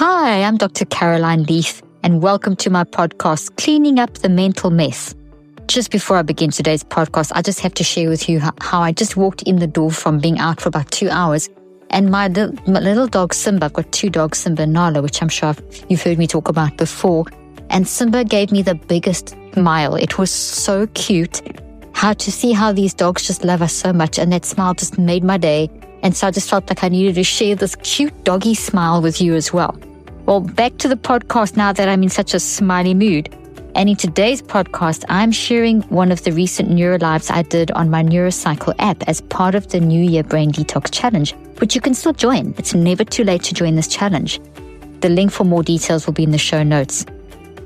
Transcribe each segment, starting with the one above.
Hi, I'm Dr. Caroline Leaf, and welcome to my podcast, Cleaning Up the Mental Mess. Just before I begin today's podcast, I just have to share with you how, I just walked in the door from being out for about two hours. And my, little, my little dog Simba, I've got two dogs, Simba and Nala, which I'm sure you've heard me talk about before. And Simba gave me the biggest smile. It was so cute. How to see how these dogs just love us so much. And that smile just made my day. And so I just felt like I needed to share this cute doggy smile with you as well. Well, back to the podcast now that I'm in such a smiley mood. And in today's podcast, I'm sharing one of the recent NeuroLives I did on my Neurocycle app as part of the New Year Brain Detox Challenge, which you can still join. It's never too late to join this challenge. The link for more details will be in the show notes.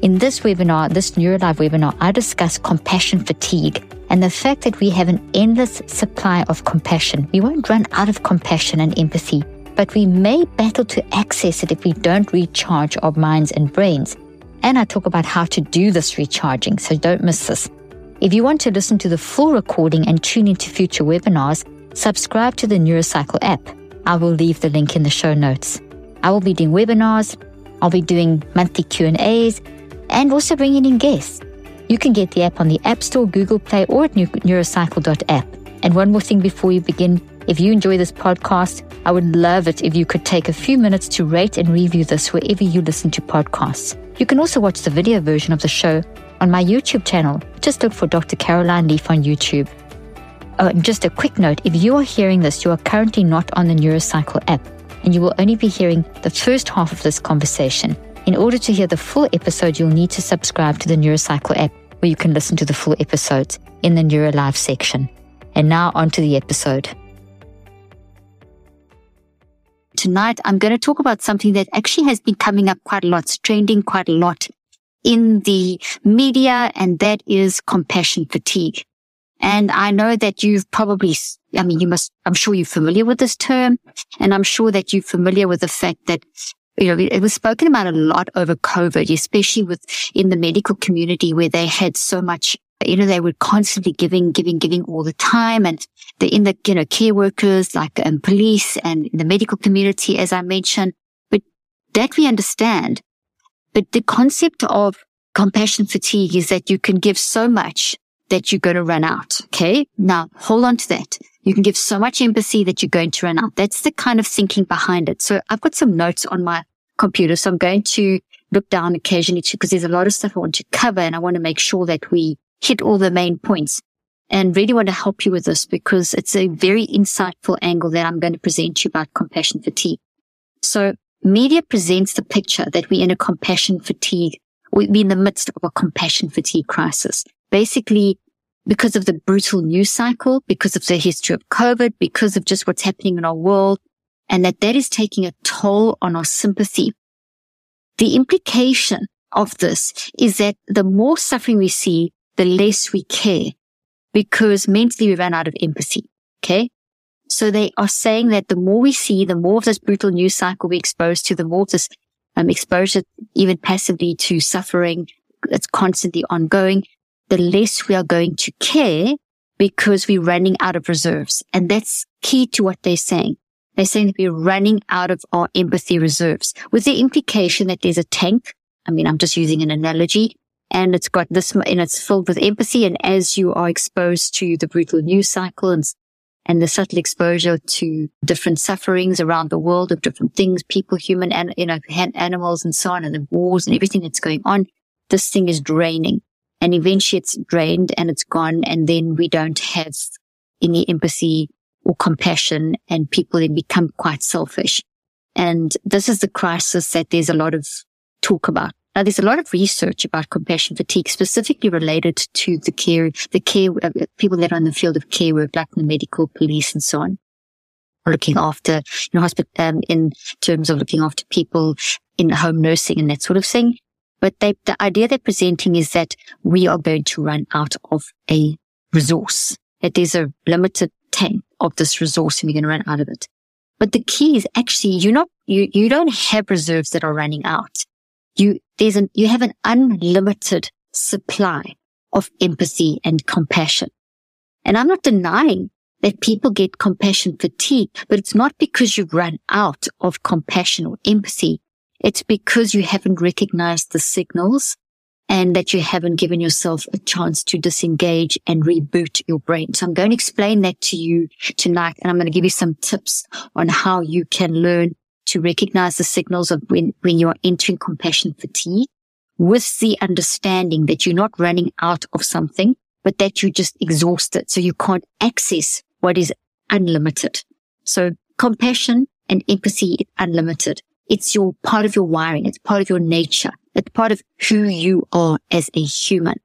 In this webinar, this NeuroLive webinar, I discuss compassion fatigue and the fact that we have an endless supply of compassion. We won't run out of compassion and empathy but we may battle to access it if we don't recharge our minds and brains. And I talk about how to do this recharging, so don't miss this. If you want to listen to the full recording and tune into future webinars, subscribe to the Neurocycle app. I will leave the link in the show notes. I will be doing webinars, I'll be doing monthly Q&As, and also bringing in guests. You can get the app on the App Store, Google Play, or at neurocycle.app. And one more thing before you begin, if you enjoy this podcast, I would love it if you could take a few minutes to rate and review this wherever you listen to podcasts. You can also watch the video version of the show on my YouTube channel. Just look for Dr. Caroline Leaf on YouTube. Oh, and just a quick note if you are hearing this, you are currently not on the Neurocycle app, and you will only be hearing the first half of this conversation. In order to hear the full episode, you'll need to subscribe to the Neurocycle app, where you can listen to the full episodes in the NeuroLive section. And now on to the episode. Tonight, I'm going to talk about something that actually has been coming up quite a lot, trending quite a lot in the media, and that is compassion fatigue. And I know that you've probably, I mean, you must, I'm sure you're familiar with this term, and I'm sure that you're familiar with the fact that you know, it was spoken about a lot over COVID, especially with in the medical community where they had so much you know, they were constantly giving, giving, giving all the time. And the, in the, you know, care workers like um, police and the medical community, as I mentioned, but that we understand. But the concept of compassion fatigue is that you can give so much that you're going to run out. Okay. Now hold on to that. You can give so much empathy that you're going to run out. That's the kind of thinking behind it. So I've got some notes on my computer. So I'm going to look down occasionally because there's a lot of stuff I want to cover and I want to make sure that we hit all the main points and really want to help you with this because it's a very insightful angle that I'm going to present to you about compassion fatigue. So media presents the picture that we're in a compassion fatigue. We're in the midst of a compassion fatigue crisis. Basically, because of the brutal news cycle, because of the history of COVID, because of just what's happening in our world, and that that is taking a toll on our sympathy. The implication of this is that the more suffering we see, the less we care because mentally we run out of empathy. Okay. So they are saying that the more we see, the more of this brutal news cycle we expose to, the more of this um, exposure, even passively to suffering that's constantly ongoing, the less we are going to care because we're running out of reserves. And that's key to what they're saying. They're saying that we're running out of our empathy reserves with the implication that there's a tank. I mean, I'm just using an analogy and it's got this and it's filled with empathy. And as you are exposed to the brutal news cycle and and the subtle exposure to different sufferings around the world of different things, people, human, and, you know, animals and so on, and the wars and everything that's going on. This thing is draining and eventually it's drained and it's gone. And then we don't have any empathy or compassion and people then become quite selfish. And this is the crisis that there's a lot of talk about. Now, there's a lot of research about compassion fatigue, specifically related to the care, the care, uh, people that are in the field of care work, like the medical, police, and so on, looking after, you know, um, in terms of looking after people in home nursing and that sort of thing. But they, the idea they're presenting is that we are going to run out of a resource, that there's a limited tank of this resource and we're going to run out of it. But the key is actually you're not, you, you don't have reserves that are running out you, there's an, you have an unlimited supply of empathy and compassion. And I'm not denying that people get compassion fatigue, but it's not because you've run out of compassion or empathy. It's because you haven't recognized the signals and that you haven't given yourself a chance to disengage and reboot your brain. So I'm going to explain that to you tonight. And I'm going to give you some tips on how you can learn to recognize the signals of when, when you're entering compassion fatigue with the understanding that you're not running out of something, but that you're just exhausted. So you can't access what is unlimited. So compassion and empathy is unlimited. It's your part of your wiring. It's part of your nature. It's part of who you are as a human.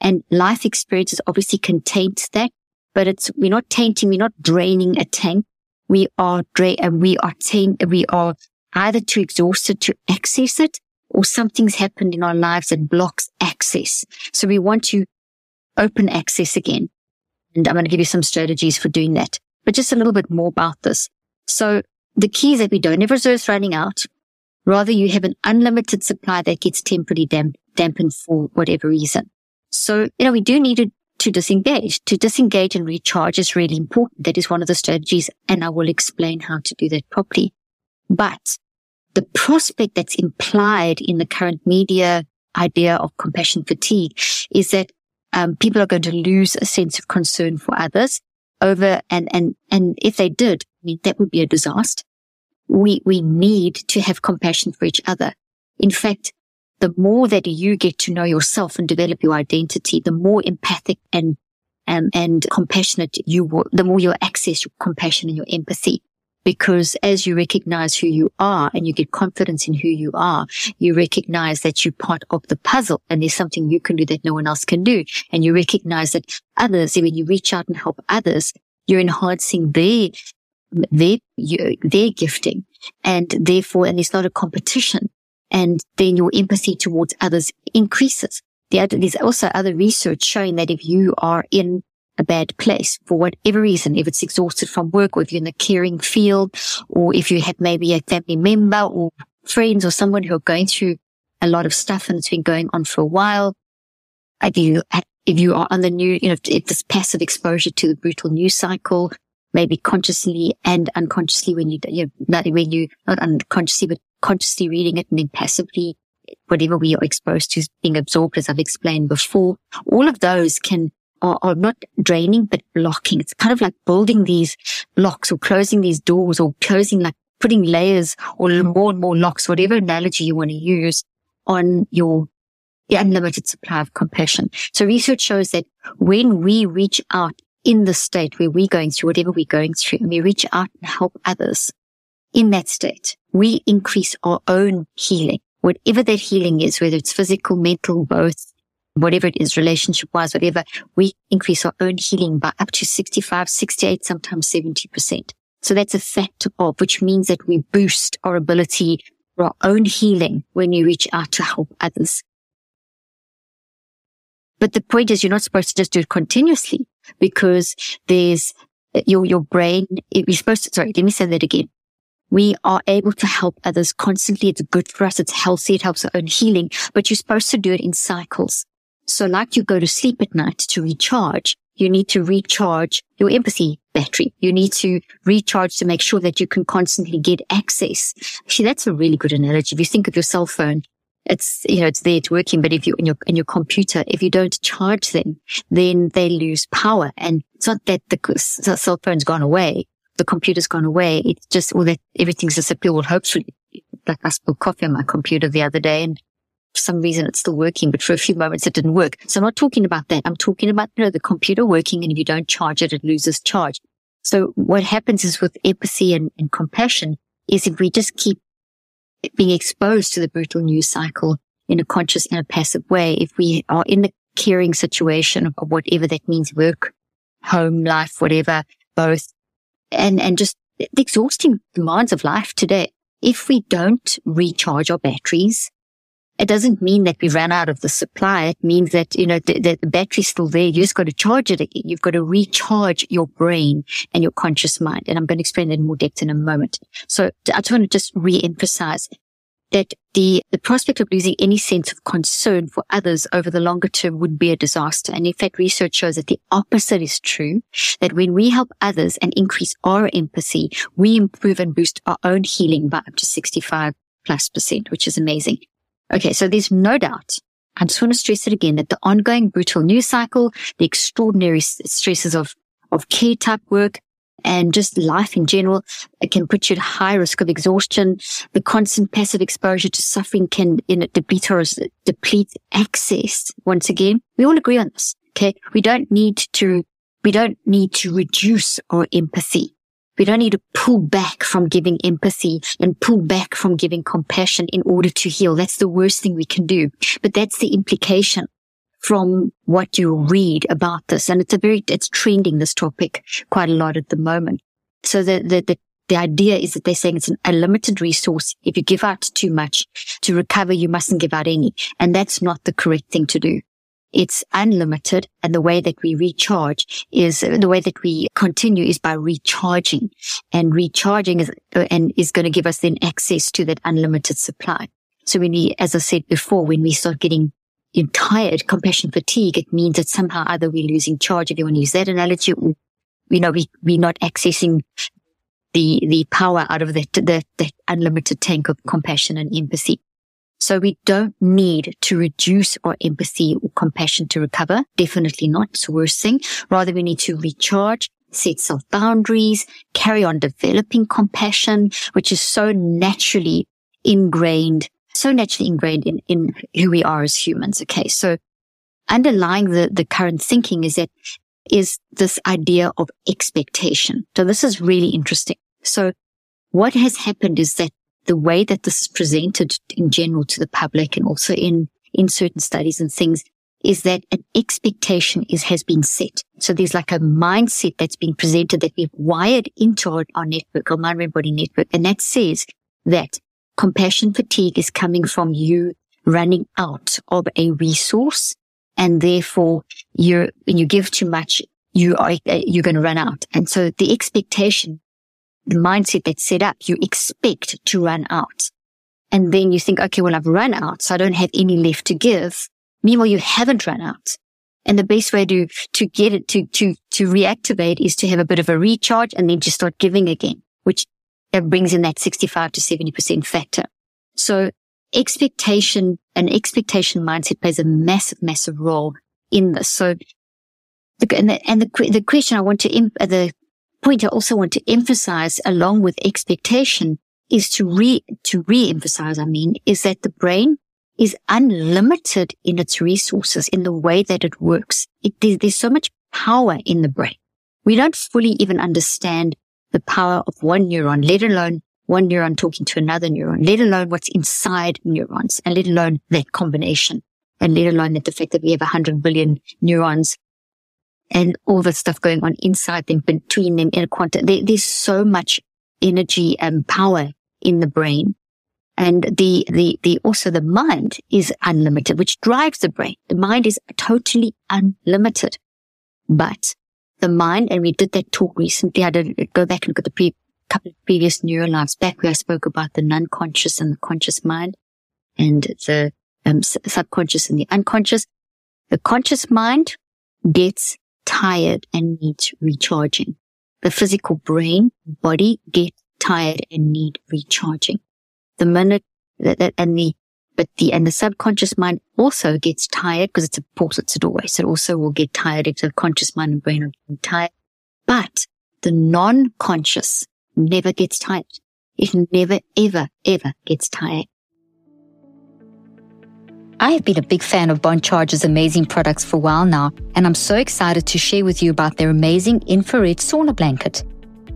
And life experiences obviously contains that, but it's, we're not tainting, we're not draining a tank we are dra- we are tamed, we are either too exhausted to access it or something's happened in our lives that blocks access. So we want to open access again. And I'm going to give you some strategies for doing that, but just a little bit more about this. So the key is that we don't have reserves running out. Rather, you have an unlimited supply that gets temporarily damp- dampened for whatever reason. So, you know, we do need to to disengage. To disengage and recharge is really important. That is one of the strategies, and I will explain how to do that properly. But the prospect that's implied in the current media idea of compassion fatigue is that um, people are going to lose a sense of concern for others over and and and if they did, I mean that would be a disaster. We we need to have compassion for each other. In fact, the more that you get to know yourself and develop your identity, the more empathic and um, and compassionate you will, the more you'll access your compassion and your empathy. Because as you recognize who you are and you get confidence in who you are, you recognize that you're part of the puzzle and there's something you can do that no one else can do. And you recognize that others, when you reach out and help others, you're enhancing their, their, their gifting and therefore, and it's not a competition and then your empathy towards others increases. There's also other research showing that if you are in a bad place for whatever reason, if it's exhausted from work or if you're in the caring field or if you have maybe a family member or friends or someone who are going through a lot of stuff and it's been going on for a while. If you, if you are on the new, you know, if this passive exposure to the brutal news cycle, maybe consciously and unconsciously when you, you know, not when you, not unconsciously, but consciously reading it and then passively, whatever we are exposed to being absorbed, as I've explained before. All of those can are, are not draining, but blocking. It's kind of like building these blocks or closing these doors or closing like putting layers or more and more locks, whatever analogy you want to use on your unlimited supply of compassion. So research shows that when we reach out in the state where we're going through whatever we're going through and we reach out and help others, in that state, we increase our own healing, whatever that healing is, whether it's physical, mental, both, whatever it is, relationship wise, whatever, we increase our own healing by up to 65, 68, sometimes 70%. So that's a factor of, which means that we boost our ability for our own healing when you reach out to help others. But the point is you're not supposed to just do it continuously because there's uh, your, your brain, you're supposed to, sorry, let me say that again we are able to help others constantly. It's good for us. It's healthy. It helps our own healing, but you're supposed to do it in cycles. So like you go to sleep at night to recharge, you need to recharge your empathy battery. You need to recharge to make sure that you can constantly get access. Actually, that's a really good analogy. If you think of your cell phone, it's, you know, it's there, it's working. But if you, in your, in your computer, if you don't charge them, then they lose power. And It's not that the, cell phone's gone away. The computer's gone away. It's just, or that everything's disappeared. Well, hopefully, like I spilled coffee on my computer the other day and for some reason it's still working, but for a few moments it didn't work. So I'm not talking about that. I'm talking about, you know, the computer working and if you don't charge it, it loses charge. So what happens is with empathy and, and compassion is if we just keep being exposed to the brutal news cycle in a conscious and a passive way, if we are in the caring situation of whatever that means, work, home, life, whatever, both, and, and just the exhausting demands of life today. If we don't recharge our batteries, it doesn't mean that we ran out of the supply. It means that, you know, the, the, battery's still there. You just got to charge it again. You've got to recharge your brain and your conscious mind. And I'm going to explain that in more depth in a moment. So I just want to just re-emphasize that the, the prospect of losing any sense of concern for others over the longer term would be a disaster. And in fact, research shows that the opposite is true, that when we help others and increase our empathy, we improve and boost our own healing by up to 65 plus percent, which is amazing. Okay. So there's no doubt. I just want to stress it again that the ongoing brutal news cycle, the extraordinary stresses of, of care type work, and just life in general. It can put you at high risk of exhaustion. The constant passive exposure to suffering can in a deplete or deplete access. Once again, we all agree on this. Okay. We don't need to, we don't need to reduce our empathy. We don't need to pull back from giving empathy and pull back from giving compassion in order to heal. That's the worst thing we can do. But that's the implication from what you read about this. And it's a very, it's trending this topic quite a lot at the moment. So the, the, the, the idea is that they're saying it's an, a limited resource. If you give out too much to recover, you mustn't give out any. And that's not the correct thing to do. It's unlimited. And the way that we recharge is the way that we continue is by recharging and recharging is, uh, and is going to give us then access to that unlimited supply. So when we, as I said before, when we start getting tired, compassion fatigue, it means that somehow either we're losing charge, if you want to use that analogy, or, you know, we, we're not accessing the, the power out of the, the unlimited tank of compassion and empathy. So we don't need to reduce our empathy or compassion to recover. Definitely not. It's the worst thing. Rather, we need to recharge, set self boundaries, carry on developing compassion, which is so naturally ingrained so naturally ingrained in, in who we are as humans. Okay. So underlying the, the current thinking is that is this idea of expectation. So this is really interesting. So what has happened is that the way that this is presented in general to the public and also in, in certain studies and things is that an expectation is, has been set. So there's like a mindset that's been presented that we've wired into our, our network, our mind, body network. And that says that compassion fatigue is coming from you running out of a resource. And therefore you're, when you give too much, you are, uh, you're going to run out. And so the expectation, the mindset that's set up, you expect to run out. And then you think, okay, well, I've run out, so I don't have any left to give. Meanwhile, you haven't run out. And the best way to, to get it to, to, to reactivate is to have a bit of a recharge and then just start giving again, which that brings in that 65 to 70% factor. So expectation, an expectation mindset plays a massive, massive role in this. So the, and the, and the, the question I want to, uh, the point I also want to emphasize along with expectation is to re, to re-emphasize, I mean, is that the brain is unlimited in its resources in the way that it works. It, there's so much power in the brain. We don't fully even understand the power of one neuron, let alone one neuron talking to another neuron, let alone what's inside neurons, and let alone that combination, and let alone that the fact that we have 100 billion neurons and all the stuff going on inside them, between them in a quantum. There, there's so much energy and power in the brain. And the, the, the, also the mind is unlimited, which drives the brain. The mind is totally unlimited, but the mind, and we did that talk recently. I did go back and look at the pre- couple of previous NeuroLives back where I spoke about the non-conscious and the conscious mind and the um, subconscious and the unconscious. The conscious mind gets tired and needs recharging. The physical brain, body get tired and need recharging. The minute that, that and the but the, and the subconscious mind also gets tired because it's a pulse, it's a doorway. So it also will get tired if the conscious mind and brain are tired. But the non-conscious never gets tired. It never, ever, ever gets tired. I have been a big fan of Bon Charge's amazing products for a while now, and I'm so excited to share with you about their amazing infrared sauna blanket.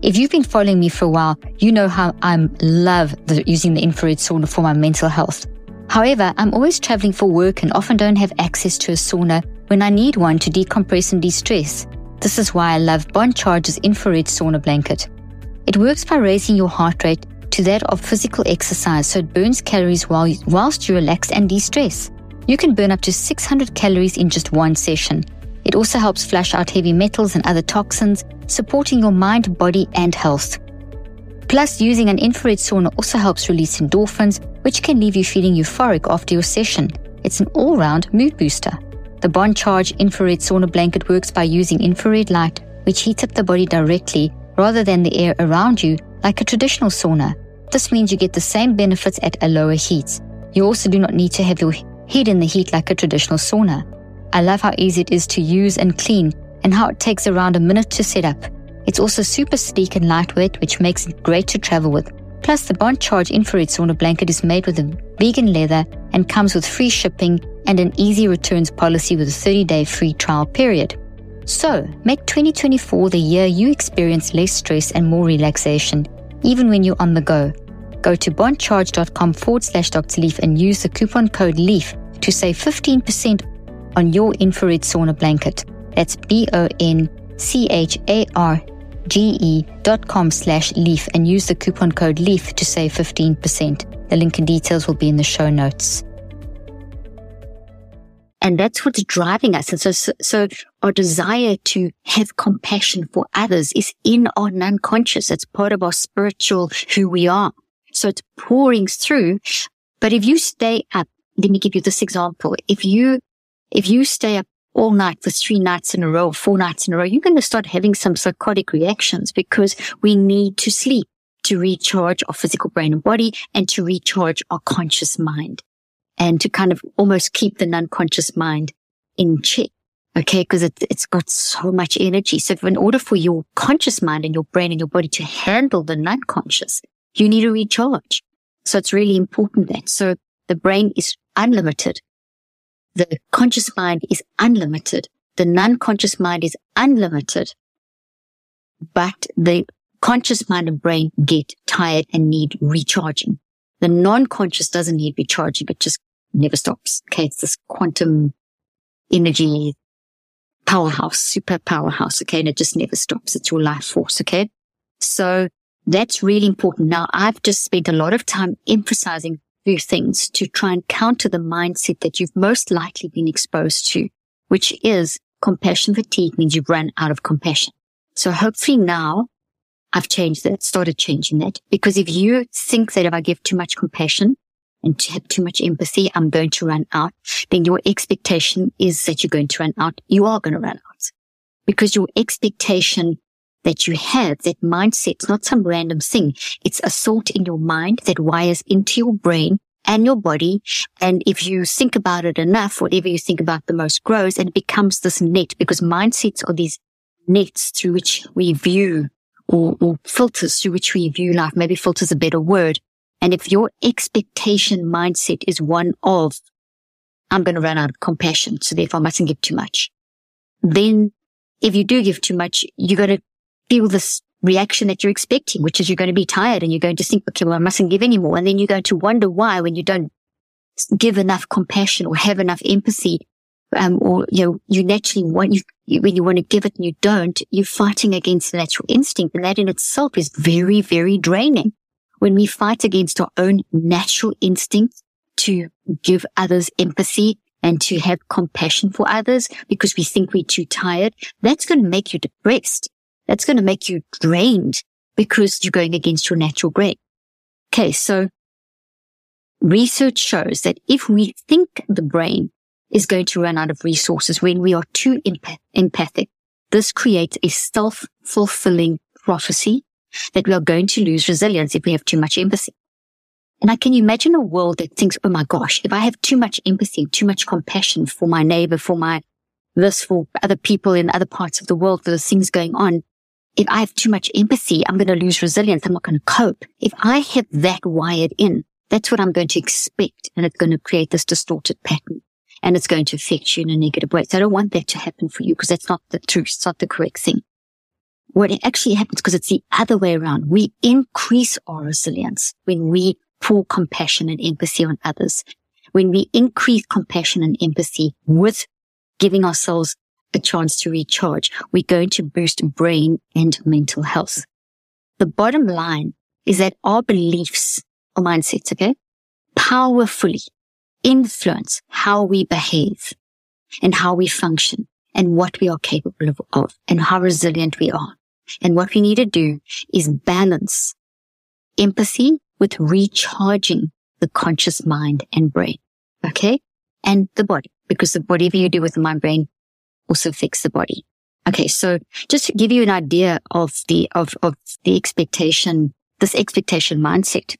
If you've been following me for a while, you know how I love the, using the infrared sauna for my mental health. However, I'm always traveling for work and often don't have access to a sauna when I need one to decompress and de-stress. This is why I love Bon Charge's infrared sauna blanket. It works by raising your heart rate to that of physical exercise so it burns calories while, whilst you relax and de-stress. You can burn up to 600 calories in just one session. It also helps flush out heavy metals and other toxins, supporting your mind, body, and health. Plus, using an infrared sauna also helps release endorphins, which can leave you feeling euphoric after your session. It's an all round mood booster. The Bon Charge infrared sauna blanket works by using infrared light, which heats up the body directly rather than the air around you, like a traditional sauna. This means you get the same benefits at a lower heat. You also do not need to have your head in the heat like a traditional sauna. I love how easy it is to use and clean and how it takes around a minute to set up. It's also super sleek and lightweight, which makes it great to travel with. Plus, the Bon Charge infrared sauna blanket is made with a vegan leather and comes with free shipping and an easy returns policy with a 30 day free trial period. So, make 2024 the year you experience less stress and more relaxation, even when you're on the go. Go to boncharge.com forward slash Dr. Leaf and use the coupon code LEAF to save 15% on your infrared sauna blanket. That's B O N C H A R G E dot com slash leaf and use the coupon code LEAF to save 15%. The link and details will be in the show notes. And that's what's driving us. And so, so, so our desire to have compassion for others is in our unconscious. It's part of our spiritual who we are. So it's pouring through. But if you stay up, let me give you this example. If you, if you stay up all night for three nights in a row, four nights in a row, you're going to start having some psychotic reactions because we need to sleep to recharge our physical brain and body and to recharge our conscious mind and to kind of almost keep the non-conscious mind in check. Okay. Because it, it's got so much energy. So in order for your conscious mind and your brain and your body to handle the non-conscious, you need to recharge. So it's really important that. So the brain is unlimited. The conscious mind is unlimited. The non-conscious mind is unlimited. But the conscious mind and brain get tired and need recharging. The non-conscious doesn't need recharging, but just never stops. Okay. It's this quantum energy powerhouse, super powerhouse. Okay. And it just never stops. It's your life force. Okay. So that's really important. Now, I've just spent a lot of time emphasizing few things to try and counter the mindset that you've most likely been exposed to, which is compassion fatigue means you've run out of compassion. So hopefully now I've changed that, started changing that, because if you think that if I give too much compassion and have too much empathy, I'm going to run out, then your expectation is that you're going to run out. You are going to run out because your expectation that you have, that mindset, it's not some random thing. It's a thought in your mind that wires into your brain and your body. And if you think about it enough, whatever you think about the most grows and it becomes this net because mindsets are these nets through which we view or, or filters through which we view life. Maybe filters a better word. And if your expectation mindset is one of, I'm going to run out of compassion, so therefore I mustn't give too much. Then if you do give too much, you're going to feel this reaction that you're expecting, which is you're going to be tired and you're going to think, okay, well, I mustn't give anymore. And then you're going to wonder why when you don't give enough compassion or have enough empathy, um, or, you know, you naturally want you, when you want to give it and you don't, you're fighting against the natural instinct. And that in itself is very, very draining. When we fight against our own natural instinct to give others empathy and to have compassion for others because we think we're too tired, that's going to make you depressed. That's going to make you drained because you're going against your natural grain. Okay. So research shows that if we think the brain is going to run out of resources when we are too empath- empathic, this creates a self-fulfilling prophecy that we are going to lose resilience if we have too much empathy. And I can imagine a world that thinks, oh my gosh, if I have too much empathy, too much compassion for my neighbor, for my this, for other people in other parts of the world, for the things going on, if I have too much empathy, I'm going to lose resilience. I'm not going to cope. If I have that wired in, that's what I'm going to expect. And it's going to create this distorted pattern and it's going to affect you in a negative way. So I don't want that to happen for you because that's not the truth. It's not the correct thing. What actually happens because it's the other way around. We increase our resilience when we pour compassion and empathy on others. When we increase compassion and empathy with giving ourselves a chance to recharge, we're going to boost brain and mental health. The bottom line is that our beliefs or mindsets, okay, powerfully influence how we behave and how we function and what we are capable of, and how resilient we are. And what we need to do is balance empathy with recharging the conscious mind and brain. Okay. And the body, because the whatever you do with the mind brain also affects the body. Okay. So just to give you an idea of the, of, of the expectation, this expectation mindset.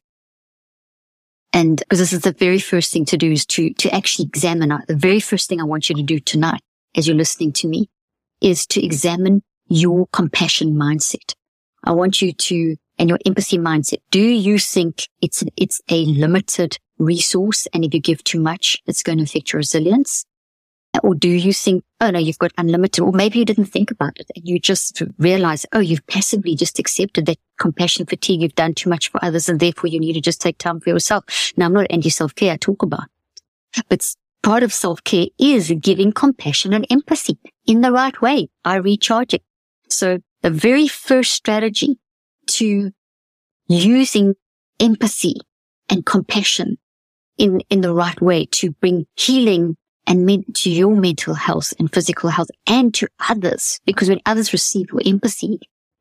And because this is the very first thing to do is to, to actually examine the very first thing I want you to do tonight as you're listening to me is to examine your compassion mindset. I want you to, and your empathy mindset. Do you think it's, it's a limited resource? And if you give too much, it's going to affect your resilience. Or do you think, oh no, you've got unlimited, or maybe you didn't think about it and you just realize, oh, you've passively just accepted that compassion fatigue. You've done too much for others and therefore you need to just take time for yourself. Now I'm not anti self-care. I talk about, it. but part of self-care is giving compassion and empathy in the right way. I recharge it. So the very first strategy to using empathy and compassion in, in the right way to bring healing and men- to your mental health and physical health and to others. Because when others receive your empathy,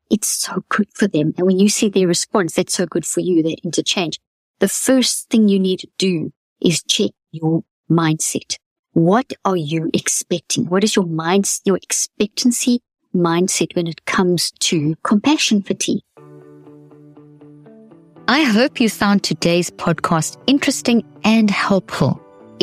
it's so good for them. And when you see their response, that's so good for you, that interchange. The first thing you need to do is check your mindset. What are you expecting? What is your mind, your expectancy mindset when it comes to compassion fatigue. I hope you found today's podcast interesting and helpful.